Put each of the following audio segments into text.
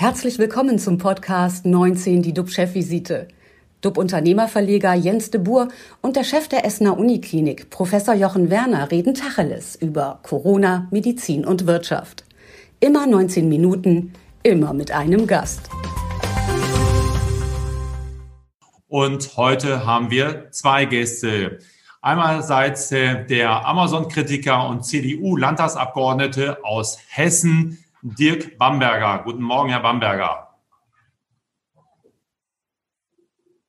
Herzlich willkommen zum Podcast 19, die DUB-Chefvisite. DUB-Unternehmerverleger Jens de Boer und der Chef der Essener Uniklinik, Professor Jochen Werner, reden Tacheles über Corona, Medizin und Wirtschaft. Immer 19 Minuten, immer mit einem Gast. Und heute haben wir zwei Gäste. Einerseits äh, der Amazon-Kritiker und CDU-Landtagsabgeordnete aus Hessen, Dirk Bamberger. Guten Morgen, Herr Bamberger.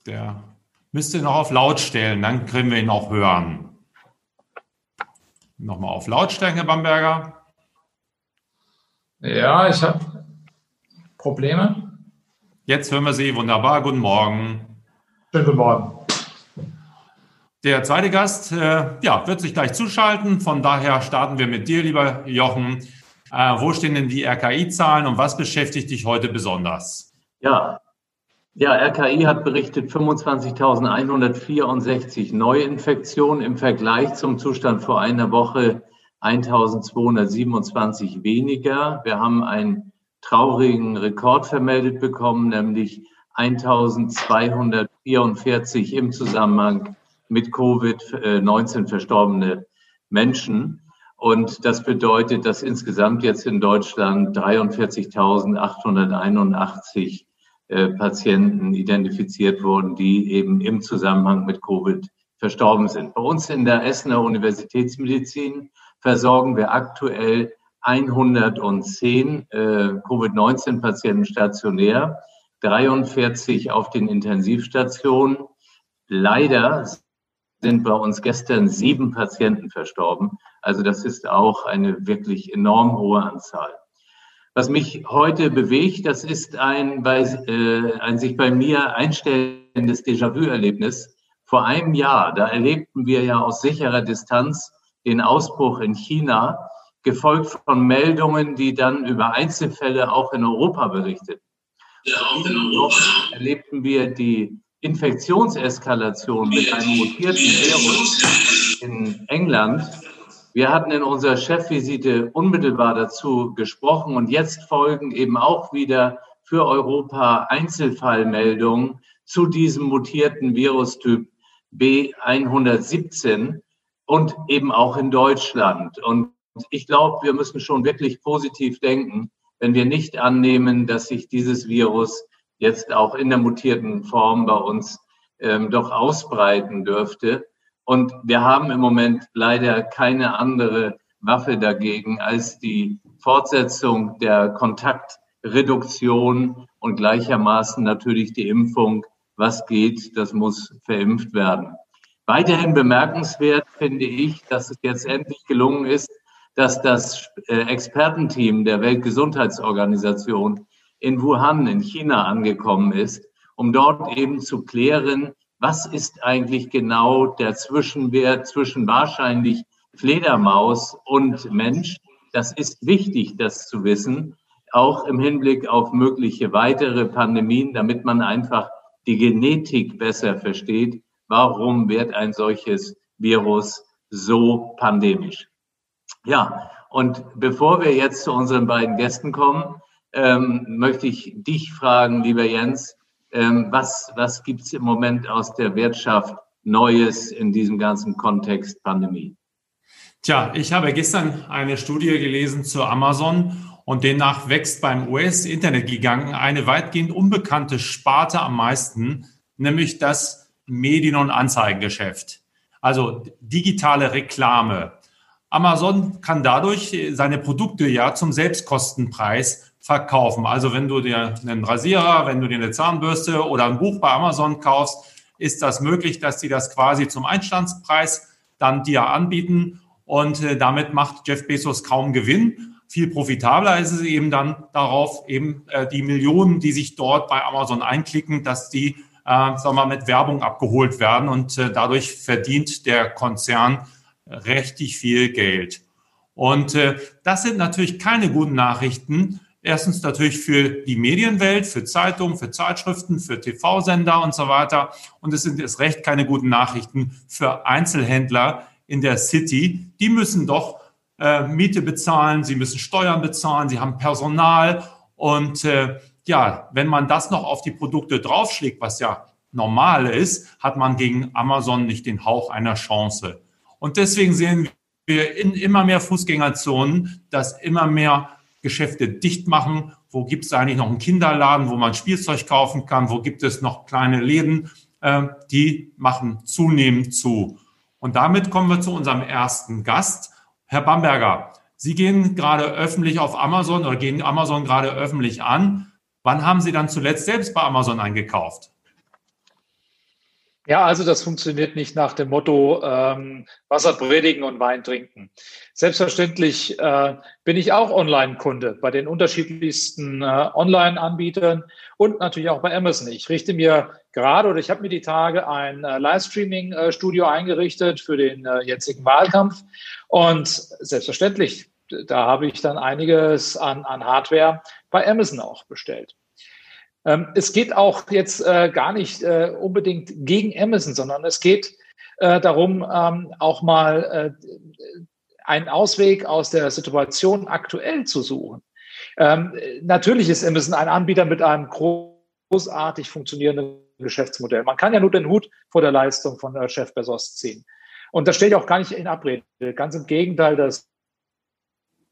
Der müsste noch auf laut stellen, dann können wir ihn auch hören. Nochmal auf laut stellen, Herr Bamberger. Ja, ich habe Probleme. Jetzt hören wir Sie wunderbar. Guten Morgen. Schönen guten Morgen. Der zweite Gast äh, ja, wird sich gleich zuschalten. Von daher starten wir mit dir, lieber Jochen. Äh, wo stehen denn die RKI-Zahlen und was beschäftigt dich heute besonders? Ja, ja RKI hat berichtet 25.164 Neuinfektionen im Vergleich zum Zustand vor einer Woche 1.227 weniger. Wir haben einen traurigen Rekord vermeldet bekommen, nämlich 1.244 im Zusammenhang mit Covid-19 verstorbene Menschen. Und das bedeutet, dass insgesamt jetzt in Deutschland 43.881 äh, Patienten identifiziert wurden, die eben im Zusammenhang mit Covid verstorben sind. Bei uns in der Essener Universitätsmedizin versorgen wir aktuell 110 äh, Covid-19-Patienten stationär, 43 auf den Intensivstationen. Leider sind bei uns gestern sieben Patienten verstorben. Also das ist auch eine wirklich enorm hohe Anzahl. Was mich heute bewegt, das ist ein, bei, äh, ein sich bei mir einstellendes Déjà-vu-Erlebnis. Vor einem Jahr, da erlebten wir ja aus sicherer Distanz den Ausbruch in China, gefolgt von Meldungen, die dann über Einzelfälle auch in Europa berichteten. Ja, auch in Europa. Erlebten wir die Infektionseskalation mit einem mutierten Virus in England. Wir hatten in unserer Chefvisite unmittelbar dazu gesprochen und jetzt folgen eben auch wieder für Europa Einzelfallmeldungen zu diesem mutierten Virustyp B117 und eben auch in Deutschland. Und ich glaube, wir müssen schon wirklich positiv denken, wenn wir nicht annehmen, dass sich dieses Virus jetzt auch in der mutierten Form bei uns ähm, doch ausbreiten dürfte. Und wir haben im Moment leider keine andere Waffe dagegen als die Fortsetzung der Kontaktreduktion und gleichermaßen natürlich die Impfung. Was geht, das muss verimpft werden. Weiterhin bemerkenswert finde ich, dass es jetzt endlich gelungen ist, dass das äh, Expertenteam der Weltgesundheitsorganisation in Wuhan in China angekommen ist, um dort eben zu klären, was ist eigentlich genau der Zwischenwert zwischen wahrscheinlich Fledermaus und Mensch. Das ist wichtig, das zu wissen, auch im Hinblick auf mögliche weitere Pandemien, damit man einfach die Genetik besser versteht. Warum wird ein solches Virus so pandemisch? Ja, und bevor wir jetzt zu unseren beiden Gästen kommen, ähm, möchte ich dich fragen, lieber Jens, ähm, was, was gibt es im Moment aus der Wirtschaft Neues in diesem ganzen Kontext Pandemie? Tja, ich habe gestern eine Studie gelesen zu Amazon und demnach wächst beim US-Internetgiganten eine weitgehend unbekannte Sparte am meisten, nämlich das Medien- und Anzeigengeschäft. Also digitale Reklame. Amazon kann dadurch seine Produkte ja zum Selbstkostenpreis verkaufen. Also wenn du dir einen Rasierer, wenn du dir eine Zahnbürste oder ein Buch bei Amazon kaufst, ist das möglich, dass die das quasi zum Einstandspreis dann dir anbieten und äh, damit macht Jeff Bezos kaum Gewinn. Viel profitabler ist es eben dann darauf, eben äh, die Millionen, die sich dort bei Amazon einklicken, dass die, äh, sagen wir mal, mit Werbung abgeholt werden und äh, dadurch verdient der Konzern richtig viel Geld. Und äh, das sind natürlich keine guten Nachrichten. Erstens natürlich für die Medienwelt, für Zeitungen, für Zeitschriften, für TV-Sender und so weiter. Und es sind erst recht keine guten Nachrichten für Einzelhändler in der City. Die müssen doch äh, Miete bezahlen, sie müssen Steuern bezahlen, sie haben Personal und äh, ja, wenn man das noch auf die Produkte draufschlägt, was ja normal ist, hat man gegen Amazon nicht den Hauch einer Chance. Und deswegen sehen wir in immer mehr Fußgängerzonen, dass immer mehr Geschäfte dicht machen. Wo gibt es eigentlich noch einen Kinderladen, wo man Spielzeug kaufen kann? Wo gibt es noch kleine Läden? Äh, die machen zunehmend zu. Und damit kommen wir zu unserem ersten Gast. Herr Bamberger, Sie gehen gerade öffentlich auf Amazon oder gehen Amazon gerade öffentlich an. Wann haben Sie dann zuletzt selbst bei Amazon eingekauft? Ja, also das funktioniert nicht nach dem Motto ähm, Wasser predigen und Wein trinken. Selbstverständlich äh, bin ich auch Online-Kunde bei den unterschiedlichsten äh, Online-Anbietern und natürlich auch bei Amazon. Ich richte mir gerade oder ich habe mir die Tage ein äh, Livestreaming-Studio eingerichtet für den äh, jetzigen Wahlkampf und selbstverständlich, da habe ich dann einiges an, an Hardware bei Amazon auch bestellt. Ähm, es geht auch jetzt äh, gar nicht äh, unbedingt gegen Amazon, sondern es geht äh, darum, ähm, auch mal äh, einen Ausweg aus der Situation aktuell zu suchen. Ähm, natürlich ist Amazon ein Anbieter mit einem großartig funktionierenden Geschäftsmodell. Man kann ja nur den Hut vor der Leistung von äh, Chef Bezos ziehen. Und das stehe ich auch gar nicht in Abrede. Ganz im Gegenteil, das,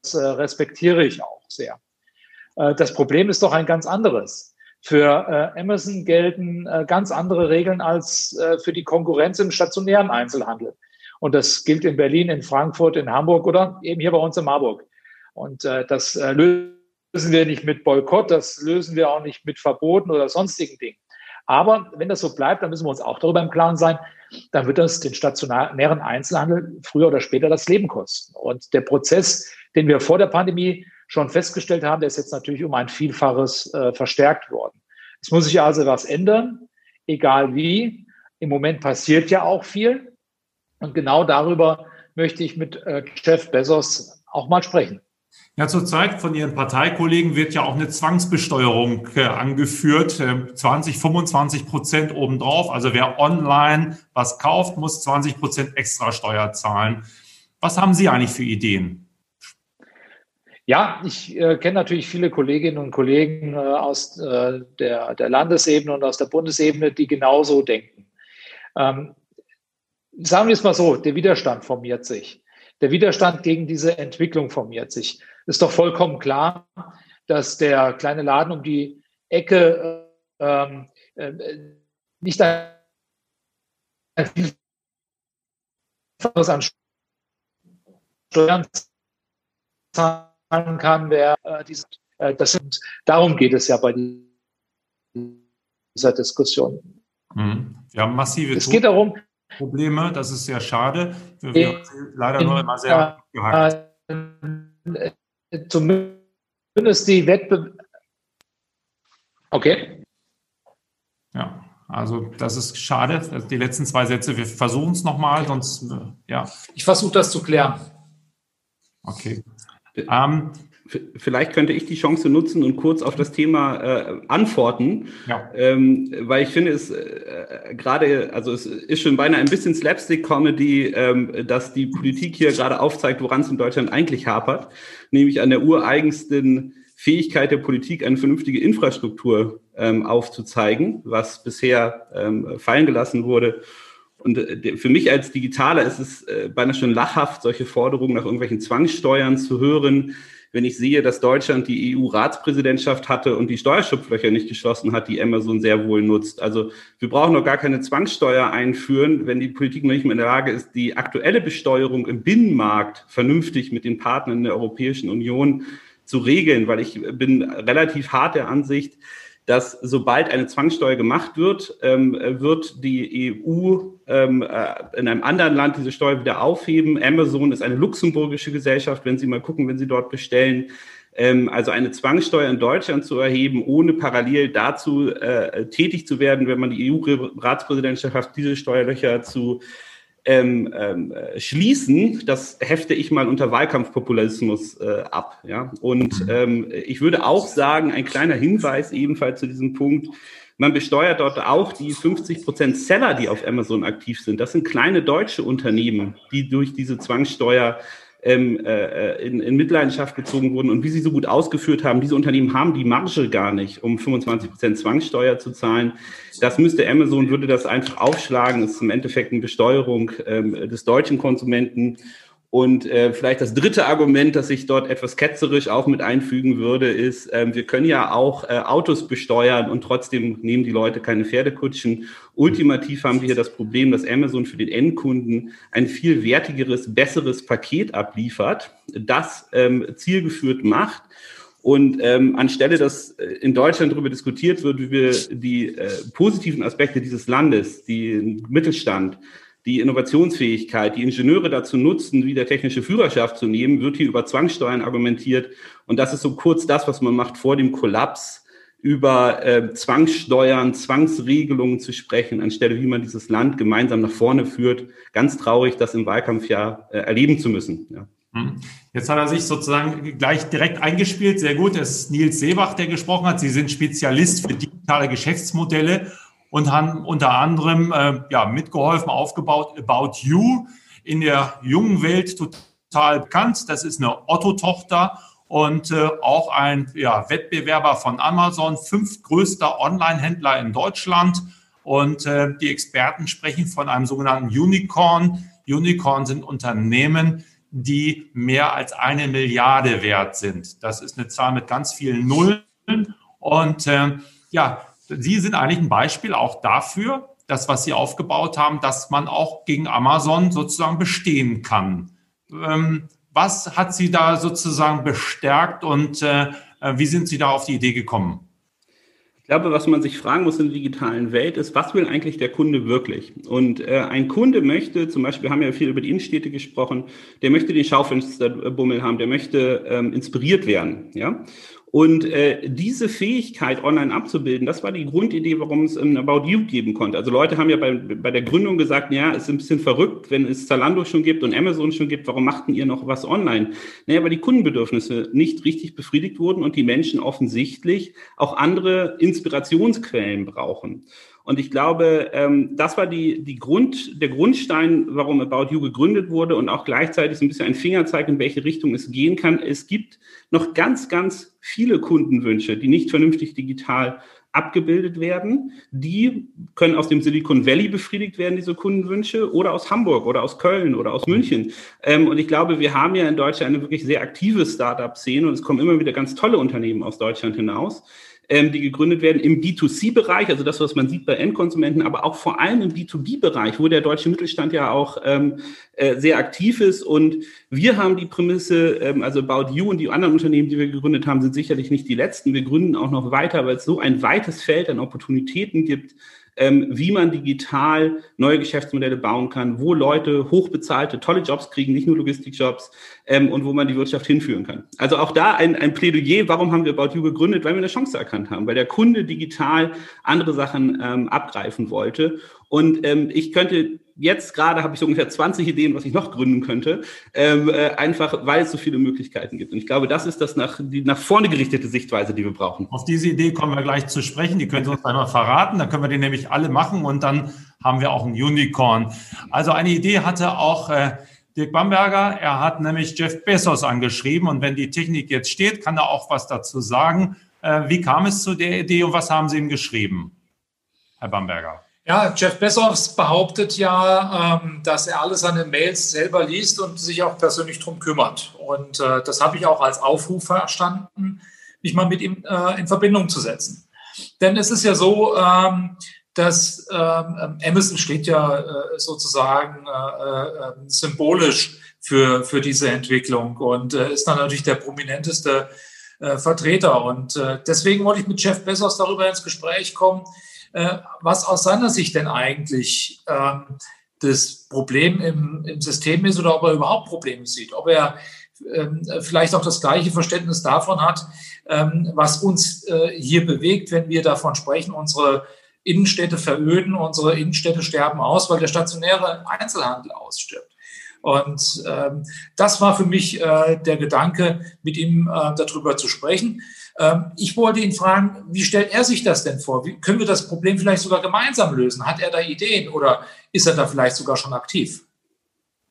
das äh, respektiere ich auch sehr. das Problem ist doch ein ganz anderes. Für äh, Amazon gelten äh, ganz andere Regeln als äh, für die Konkurrenz im stationären Einzelhandel. Und das gilt in Berlin, in Frankfurt, in Hamburg oder eben hier bei uns in Marburg. Und äh, das äh, lösen wir nicht mit Boykott, das lösen wir auch nicht mit Verboten oder sonstigen Dingen. Aber wenn das so bleibt, dann müssen wir uns auch darüber im Klaren sein, dann wird das den stationären Einzelhandel früher oder später das Leben kosten. Und der Prozess, den wir vor der Pandemie schon festgestellt haben, der ist jetzt natürlich um ein Vielfaches äh, verstärkt worden. Es muss sich also was ändern, egal wie. Im Moment passiert ja auch viel. Und genau darüber möchte ich mit äh, Chef Bezos auch mal sprechen. Ja, zurzeit von Ihren Parteikollegen wird ja auch eine Zwangsbesteuerung äh, angeführt, äh, 20, 25 Prozent obendrauf. Also wer online was kauft, muss 20 Prozent extra Steuer zahlen. Was haben Sie eigentlich für Ideen? Ja, ich äh, kenne natürlich viele Kolleginnen und Kollegen äh, aus äh, der, der Landesebene und aus der Bundesebene, die genauso denken. Ähm, sagen wir es mal so, der Widerstand formiert sich. Der Widerstand gegen diese Entwicklung formiert sich. Ist doch vollkommen klar, dass der kleine Laden um die Ecke ähm, äh, nicht ein an Steuern zahlen kann, wer äh, diese, äh, das sind, darum geht es ja bei dieser Diskussion. Mhm. Wir haben massive es geht darum, Probleme, das ist sehr schade. Wir in, leider nur immer sehr äh, gehackt. Zumindest die Wettbewerb. Okay. Ja, also das ist schade. Die letzten zwei Sätze, wir versuchen es nochmal, sonst, äh, ja. Ich versuche das zu klären. Okay. Ähm, Vielleicht könnte ich die Chance nutzen und kurz auf das Thema äh, antworten, ja. ähm, weil ich finde es äh, gerade, also es ist schon beinahe ein bisschen Slapstick-Comedy, ähm, dass die Politik hier gerade aufzeigt, woran es in Deutschland eigentlich hapert, nämlich an der ureigensten Fähigkeit der Politik, eine vernünftige Infrastruktur ähm, aufzuzeigen, was bisher ähm, fallen gelassen wurde. Und äh, für mich als Digitaler ist es äh, beinahe schon lachhaft, solche Forderungen nach irgendwelchen Zwangssteuern zu hören. Wenn ich sehe, dass Deutschland die EU-Ratspräsidentschaft hatte und die Steuerschupflöcher nicht geschlossen hat, die Amazon sehr wohl nutzt. Also wir brauchen noch gar keine Zwangssteuer einführen, wenn die Politik noch nicht mehr in der Lage ist, die aktuelle Besteuerung im Binnenmarkt vernünftig mit den Partnern der Europäischen Union zu regeln, weil ich bin relativ hart der Ansicht, dass sobald eine Zwangssteuer gemacht wird, ähm, wird die EU ähm, äh, in einem anderen Land diese Steuer wieder aufheben. Amazon ist eine luxemburgische Gesellschaft, wenn Sie mal gucken, wenn Sie dort bestellen. Ähm, also eine Zwangssteuer in Deutschland zu erheben, ohne parallel dazu äh, tätig zu werden, wenn man die EU-Ratspräsidentschaft hat, diese Steuerlöcher zu ähm, ähm, schließen, das hefte ich mal unter Wahlkampfpopulismus äh, ab. Ja? Und mhm. ähm, ich würde auch sagen, ein kleiner Hinweis ebenfalls zu diesem Punkt, man besteuert dort auch die 50 Prozent Seller, die auf Amazon aktiv sind. Das sind kleine deutsche Unternehmen, die durch diese Zwangssteuer ähm, äh, in, in Mitleidenschaft gezogen wurden und wie Sie so gut ausgeführt haben, diese Unternehmen haben die Marge gar nicht, um 25 Prozent Zwangssteuer zu zahlen. Das müsste Amazon, würde das einfach aufschlagen. Das ist im Endeffekt eine Besteuerung ähm, des deutschen Konsumenten. Und äh, vielleicht das dritte Argument, das ich dort etwas ketzerisch auch mit einfügen würde, ist, äh, wir können ja auch äh, Autos besteuern und trotzdem nehmen die Leute keine Pferdekutschen. Ultimativ haben wir hier das Problem, dass Amazon für den Endkunden ein viel wertigeres, besseres Paket abliefert, das ähm, zielgeführt macht. Und ähm, anstelle, dass äh, in Deutschland darüber diskutiert wird, wie wir die äh, positiven Aspekte dieses Landes, die Mittelstand, die Innovationsfähigkeit, die Ingenieure dazu nutzen, wieder technische Führerschaft zu nehmen, wird hier über Zwangssteuern argumentiert. Und das ist so kurz das, was man macht vor dem Kollaps, über äh, Zwangssteuern, Zwangsregelungen zu sprechen, anstelle wie man dieses Land gemeinsam nach vorne führt. Ganz traurig, das im Wahlkampfjahr äh, erleben zu müssen. Ja. Hm. Jetzt hat er sich sozusagen gleich direkt eingespielt. Sehr gut. Es ist Nils Seebach, der gesprochen hat. Sie sind Spezialist für digitale Geschäftsmodelle und haben unter anderem äh, ja, mitgeholfen, aufgebaut About You in der jungen Welt total bekannt. Das ist eine Otto-Tochter und äh, auch ein ja, Wettbewerber von Amazon, fünftgrößter Online-Händler in Deutschland. Und äh, die Experten sprechen von einem sogenannten Unicorn. Unicorn sind Unternehmen, die mehr als eine Milliarde wert sind. Das ist eine Zahl mit ganz vielen Nullen. Und äh, ja, Sie sind eigentlich ein Beispiel auch dafür, das, was Sie aufgebaut haben, dass man auch gegen Amazon sozusagen bestehen kann. Ähm, was hat Sie da sozusagen bestärkt und äh, wie sind Sie da auf die Idee gekommen? Ich glaube, was man sich fragen muss in der digitalen Welt ist, was will eigentlich der Kunde wirklich? Und äh, ein Kunde möchte, zum Beispiel, wir haben ja viel über die Innenstädte gesprochen, der möchte den Schaufensterbummel haben, der möchte ähm, inspiriert werden, ja. Und äh, diese Fähigkeit online abzubilden, das war die Grundidee, warum es ein About You geben konnte. Also Leute haben ja bei, bei der Gründung gesagt, ja, es ist ein bisschen verrückt, wenn es Zalando schon gibt und Amazon schon gibt, warum machten ihr noch was online? Naja, weil die Kundenbedürfnisse nicht richtig befriedigt wurden und die Menschen offensichtlich auch andere Inspirationsquellen brauchen. Und ich glaube, ähm, das war die, die Grund, der Grundstein, warum About You gegründet wurde und auch gleichzeitig so ein bisschen ein Fingerzeig, in welche Richtung es gehen kann. Es gibt noch ganz, ganz viele Kundenwünsche, die nicht vernünftig digital abgebildet werden. Die können aus dem Silicon Valley befriedigt werden, diese Kundenwünsche, oder aus Hamburg oder aus Köln oder aus München. Ähm, und ich glaube, wir haben ja in Deutschland eine wirklich sehr aktive Startup-Szene und es kommen immer wieder ganz tolle Unternehmen aus Deutschland hinaus ähm, die gegründet werden im B2C-Bereich, also das, was man sieht bei Endkonsumenten, aber auch vor allem im B2B-Bereich, wo der deutsche Mittelstand ja auch ähm, äh, sehr aktiv ist. Und wir haben die Prämisse, ähm, also About You und die anderen Unternehmen, die wir gegründet haben, sind sicherlich nicht die letzten. Wir gründen auch noch weiter, weil es so ein weites Feld an Opportunitäten gibt, ähm, wie man digital neue Geschäftsmodelle bauen kann, wo Leute hochbezahlte, tolle Jobs kriegen, nicht nur Logistikjobs, ähm, und wo man die Wirtschaft hinführen kann. Also auch da ein, ein Plädoyer, warum haben wir About You gegründet? Weil wir eine Chance erkannt haben, weil der Kunde digital andere Sachen ähm, abgreifen wollte. Und ähm, ich könnte jetzt gerade habe ich so ungefähr 20 Ideen, was ich noch gründen könnte, ähm, äh, einfach weil es so viele Möglichkeiten gibt. Und ich glaube, das ist das nach, die nach vorne gerichtete Sichtweise, die wir brauchen. Auf diese Idee kommen wir gleich zu sprechen. Die können Sie uns einmal verraten. Dann können wir die nämlich alle machen und dann haben wir auch ein Unicorn. Also eine Idee hatte auch äh, Dirk Bamberger. Er hat nämlich Jeff Bezos angeschrieben und wenn die Technik jetzt steht, kann er auch was dazu sagen. Äh, wie kam es zu der Idee und was haben Sie ihm geschrieben, Herr Bamberger? Ja, Jeff Bezos behauptet ja, ähm, dass er alle seine Mails selber liest und sich auch persönlich darum kümmert. Und äh, das habe ich auch als Aufruf verstanden, mich mal mit ihm äh, in Verbindung zu setzen. Denn es ist ja so, ähm, dass ähm, Amazon steht ja äh, sozusagen symbolisch für, für diese Entwicklung und ist dann natürlich der prominenteste Vertreter. Und deswegen wollte ich mit Jeff Bezos darüber ins Gespräch kommen, äh, was aus seiner Sicht denn eigentlich ähm, das Problem im, im System ist oder ob er überhaupt Probleme sieht, ob er ähm, vielleicht auch das gleiche Verständnis davon hat, ähm, was uns äh, hier bewegt, wenn wir davon sprechen, unsere Innenstädte veröden, unsere Innenstädte sterben aus, weil der stationäre Einzelhandel ausstirbt. Und ähm, das war für mich äh, der Gedanke, mit ihm äh, darüber zu sprechen. Ähm, ich wollte ihn fragen, wie stellt er sich das denn vor? Wie, können wir das Problem vielleicht sogar gemeinsam lösen? Hat er da Ideen oder ist er da vielleicht sogar schon aktiv?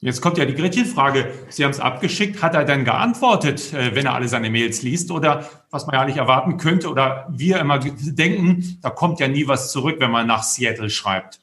Jetzt kommt ja die Gretchenfrage. Sie haben es abgeschickt. Hat er denn geantwortet, äh, wenn er alle seine Mails liest? Oder was man ja nicht erwarten könnte? Oder wir immer denken, da kommt ja nie was zurück, wenn man nach Seattle schreibt.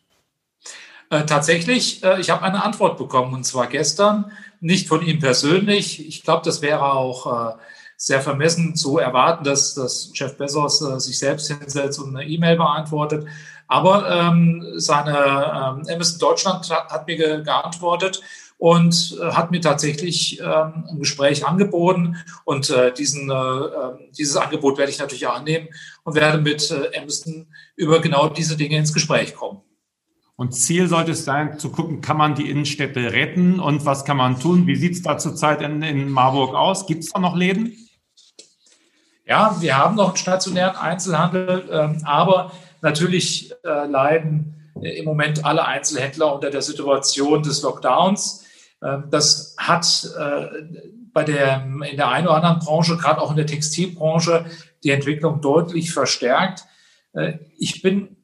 Äh, tatsächlich, äh, ich habe eine Antwort bekommen und zwar gestern, nicht von ihm persönlich. Ich glaube, das wäre auch äh, sehr vermessen zu erwarten, dass, dass Jeff Bezos äh, sich selbst hinsetzt und eine E-Mail beantwortet. Aber ähm, seine ähm, Amazon Deutschland hat, hat mir ge geantwortet und äh, hat mir tatsächlich ähm, ein Gespräch angeboten. Und äh, diesen, äh, ähm, dieses Angebot werde ich natürlich annehmen und werde mit äh, Amazon über genau diese Dinge ins Gespräch kommen. Und Ziel sollte es sein, zu gucken, kann man die Innenstädte retten und was kann man tun? Wie sieht es da zurzeit in, in Marburg aus? Gibt es da noch Läden? Ja, wir haben noch einen stationären Einzelhandel, ähm, aber natürlich äh, leiden äh, im Moment alle Einzelhändler unter der Situation des Lockdowns. Ähm, das hat äh, bei der, in der einen oder anderen Branche, gerade auch in der Textilbranche, die Entwicklung deutlich verstärkt. Ich bin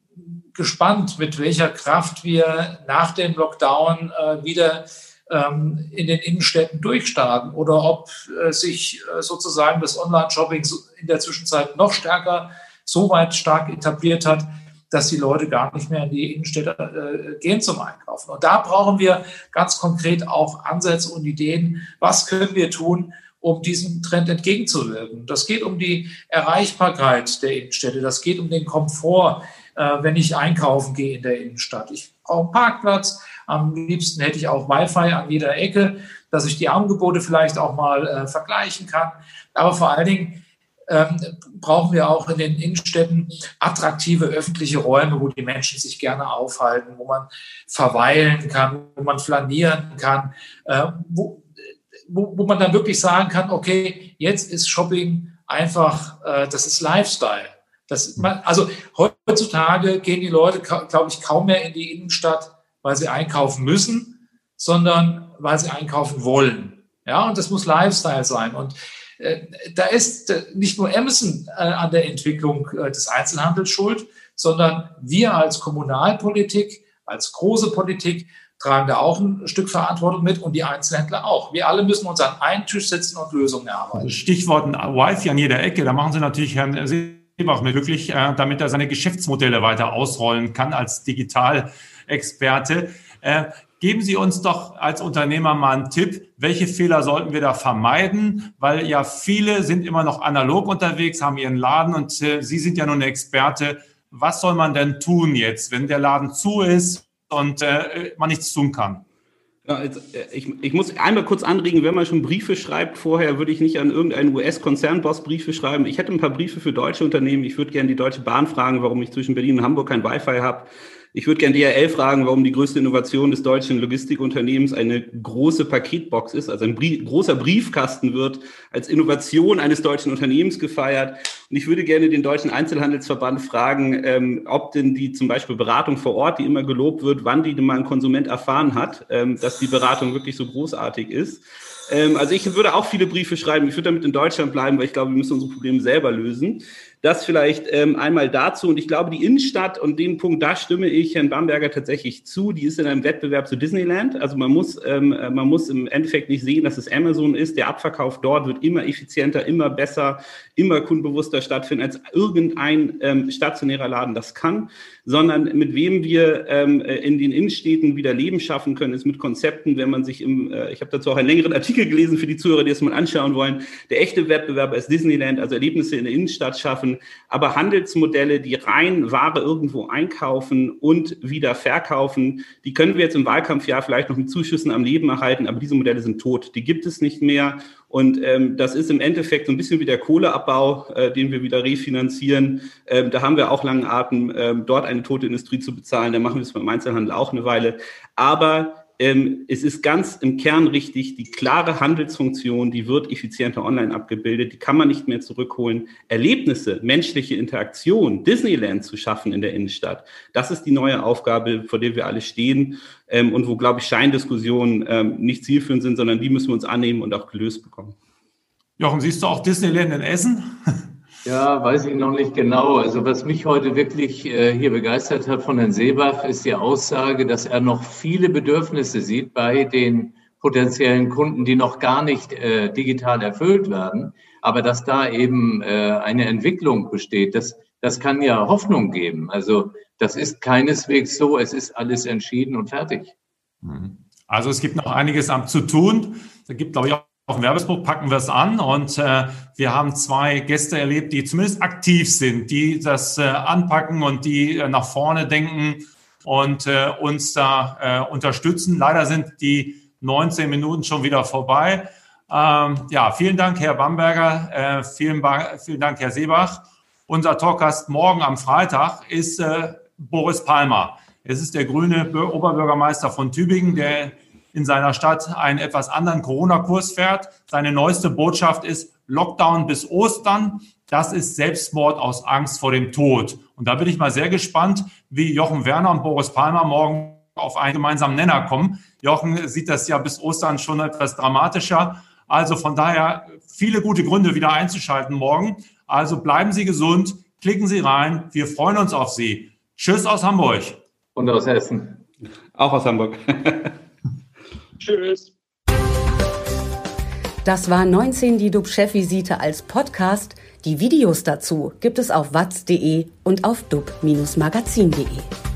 gespannt, mit welcher Kraft wir nach dem Lockdown äh, wieder ähm, in den Innenstädten durchstarten oder ob sich sozusagen das Online-Shopping in der Zwischenzeit noch stärker so weit stark etabliert hat, dass die Leute gar nicht mehr in die Innenstädte äh, gehen zum Einkaufen. Und da brauchen wir ganz konkret auch Ansätze und Ideen. Was können wir tun, um diesem Trend entgegenzuwirken? Das geht um die Erreichbarkeit der Innenstädte. Das geht um den Komfort, äh, wenn ich einkaufen gehe in der Innenstadt. Ich brauche einen Parkplatz. Am liebsten hätte ich auch Wi-Fi an jeder Ecke, dass ich die Angebote vielleicht auch mal äh, vergleichen kann. Aber vor allen Dingen ähm, brauchen wir auch in den Innenstädten attraktive öffentliche Räume, wo die Menschen sich gerne aufhalten, wo man verweilen kann, wo man flanieren kann, äh, wo, wo, wo man dann wirklich sagen kann, okay, jetzt ist Shopping einfach, äh, das ist Lifestyle. Das, man, also heutzutage gehen die Leute, glaube ich, kaum mehr in die Innenstadt, weil sie einkaufen müssen, sondern weil sie einkaufen wollen. Ja, und das muss Lifestyle sein. Und äh, da ist äh, nicht nur Amazon äh, an der Entwicklung des Einzelhandels schuld, sondern wir als Kommunalpolitik, als große Politik tragen da auch ein Stück Verantwortung mit und die Einzelhändler auch. Wir alle müssen uns an einen Tisch setzen und Lösungen erarbeiten. Also Stichwort Wi-Fi an jeder Ecke, da machen Sie natürlich Herrn Seebach mit glücklich, damit er seine Geschäftsmodelle weiter ausrollen kann als Digitalexperte. Geben Sie uns doch als Unternehmer mal einen Tipp, welche Fehler sollten wir da vermeiden, weil ja viele sind immer noch analog unterwegs, haben ihren Laden und äh, Sie sind ja nun Experte. Was soll man denn tun jetzt, wenn der Laden zu ist und äh, man nichts tun kann? Ja, jetzt, äh, ich, ich, muss einmal kurz anregen, wenn man schon Briefe schreibt vorher, würde ich nicht an irgendeinen US-Konzernboss Briefe schreiben. Ich hätte ein paar Briefe für deutsche Unternehmen. Ich würde gerne die Deutsche Bahn fragen, warum ich zwischen Berlin und Hamburg kein Wi-Fi habe. Ich würde gerne DHL fragen, warum die größte Innovation des deutschen Logistikunternehmens eine große Paketbox ist, also ein Brief, großer Briefkasten wird als Innovation eines deutschen Unternehmens gefeiert. Und ich würde gerne den Deutschen Einzelhandelsverband fragen, ähm, ob denn die zum Beispiel Beratung vor Ort, die immer gelobt wird, wann die denn mal ein Konsument erfahren hat, ähm, dass die Beratung wirklich so großartig ist. Ähm, also ich würde auch viele Briefe schreiben. Ich würde damit in Deutschland bleiben, weil ich glaube, wir müssen unsere Probleme selber lösen. Das vielleicht ähm, einmal dazu. Und ich glaube, die Innenstadt und den Punkt, da stimme ich Herrn Bamberger tatsächlich zu. Die ist in einem Wettbewerb zu Disneyland. Also man muss, ähm, äh, man muss im Endeffekt nicht sehen, dass es Amazon ist. Der Abverkauf dort wird immer effizienter, immer besser, immer kundenbewusster stattfinden, als irgendein ähm, stationärer Laden das kann sondern mit wem wir ähm, äh, in den Innenstädten wieder Leben schaffen können, ist mit Konzepten, wenn man sich im, äh, ich habe dazu auch einen längeren Artikel gelesen für die Zuhörer, die es mal anschauen wollen. Der echte Wettbewerber ist Disneyland, also Erlebnisse in der Innenstadt schaffen, aber Handelsmodelle, die rein Ware irgendwo einkaufen und wieder verkaufen, die können wir jetzt im Wahlkampfjahr vielleicht noch mit Zuschüssen am Leben erhalten, aber diese Modelle sind tot. Die gibt es nicht mehr. Und ähm, das ist im Endeffekt so ein bisschen wie der Kohleabbau, äh, den wir wieder refinanzieren. Ähm, da haben wir auch langen Atem, ähm, dort eine tote Industrie zu bezahlen. Da machen wir es beim Einzelhandel auch eine Weile. Aber ähm, es ist ganz im Kern richtig, die klare Handelsfunktion, die wird effizienter online abgebildet, die kann man nicht mehr zurückholen. Erlebnisse, menschliche Interaktion, Disneyland zu schaffen in der Innenstadt, das ist die neue Aufgabe, vor der wir alle stehen ähm, und wo, glaube ich, Scheindiskussionen ähm, nicht zielführend sind, sondern die müssen wir uns annehmen und auch gelöst bekommen. Jochen, siehst du auch Disneyland in Essen? Ja, weiß ich noch nicht genau. Also was mich heute wirklich äh, hier begeistert hat von Herrn Seebach, ist die Aussage, dass er noch viele Bedürfnisse sieht bei den potenziellen Kunden, die noch gar nicht äh, digital erfüllt werden, aber dass da eben äh, eine Entwicklung besteht, das, das kann ja Hoffnung geben. Also das ist keineswegs so, es ist alles entschieden und fertig. Mhm. Also es gibt noch einiges zu tun. Da gibt, glaube ich, auch auf dem Werbespruch packen wir es an und äh, wir haben zwei Gäste erlebt, die zumindest aktiv sind, die das äh, anpacken und die äh, nach vorne denken und äh, uns da äh, unterstützen. Leider sind die 19 Minuten schon wieder vorbei. Ähm, ja, vielen Dank, Herr Bamberger, äh, vielen, vielen Dank, Herr Seebach. Unser Talkgast morgen am Freitag ist Boris Palmer. Es ist der grüne Oberbürgermeister von Tübingen, der in seiner Stadt einen etwas anderen Corona-Kurs fährt. Seine neueste Botschaft ist Lockdown bis Ostern. Das ist Selbstmord aus Angst vor dem Tod. Und da bin ich mal sehr gespannt, wie Jochen Werner und Boris Palmer morgen auf einen gemeinsamen Nenner kommen. Jochen sieht das ja bis Ostern schon etwas dramatischer. Also von daher viele gute Gründe, wieder einzuschalten morgen. Also bleiben Sie gesund, klicken Sie rein. Wir freuen uns auf Sie. Tschüss aus Hamburg. Und aus Hessen. Auch aus Hamburg. Tschüss. Das war 19 die DUB-Chefvisite als Podcast. Die Videos dazu gibt es auf watz.de und auf dub-magazin.de.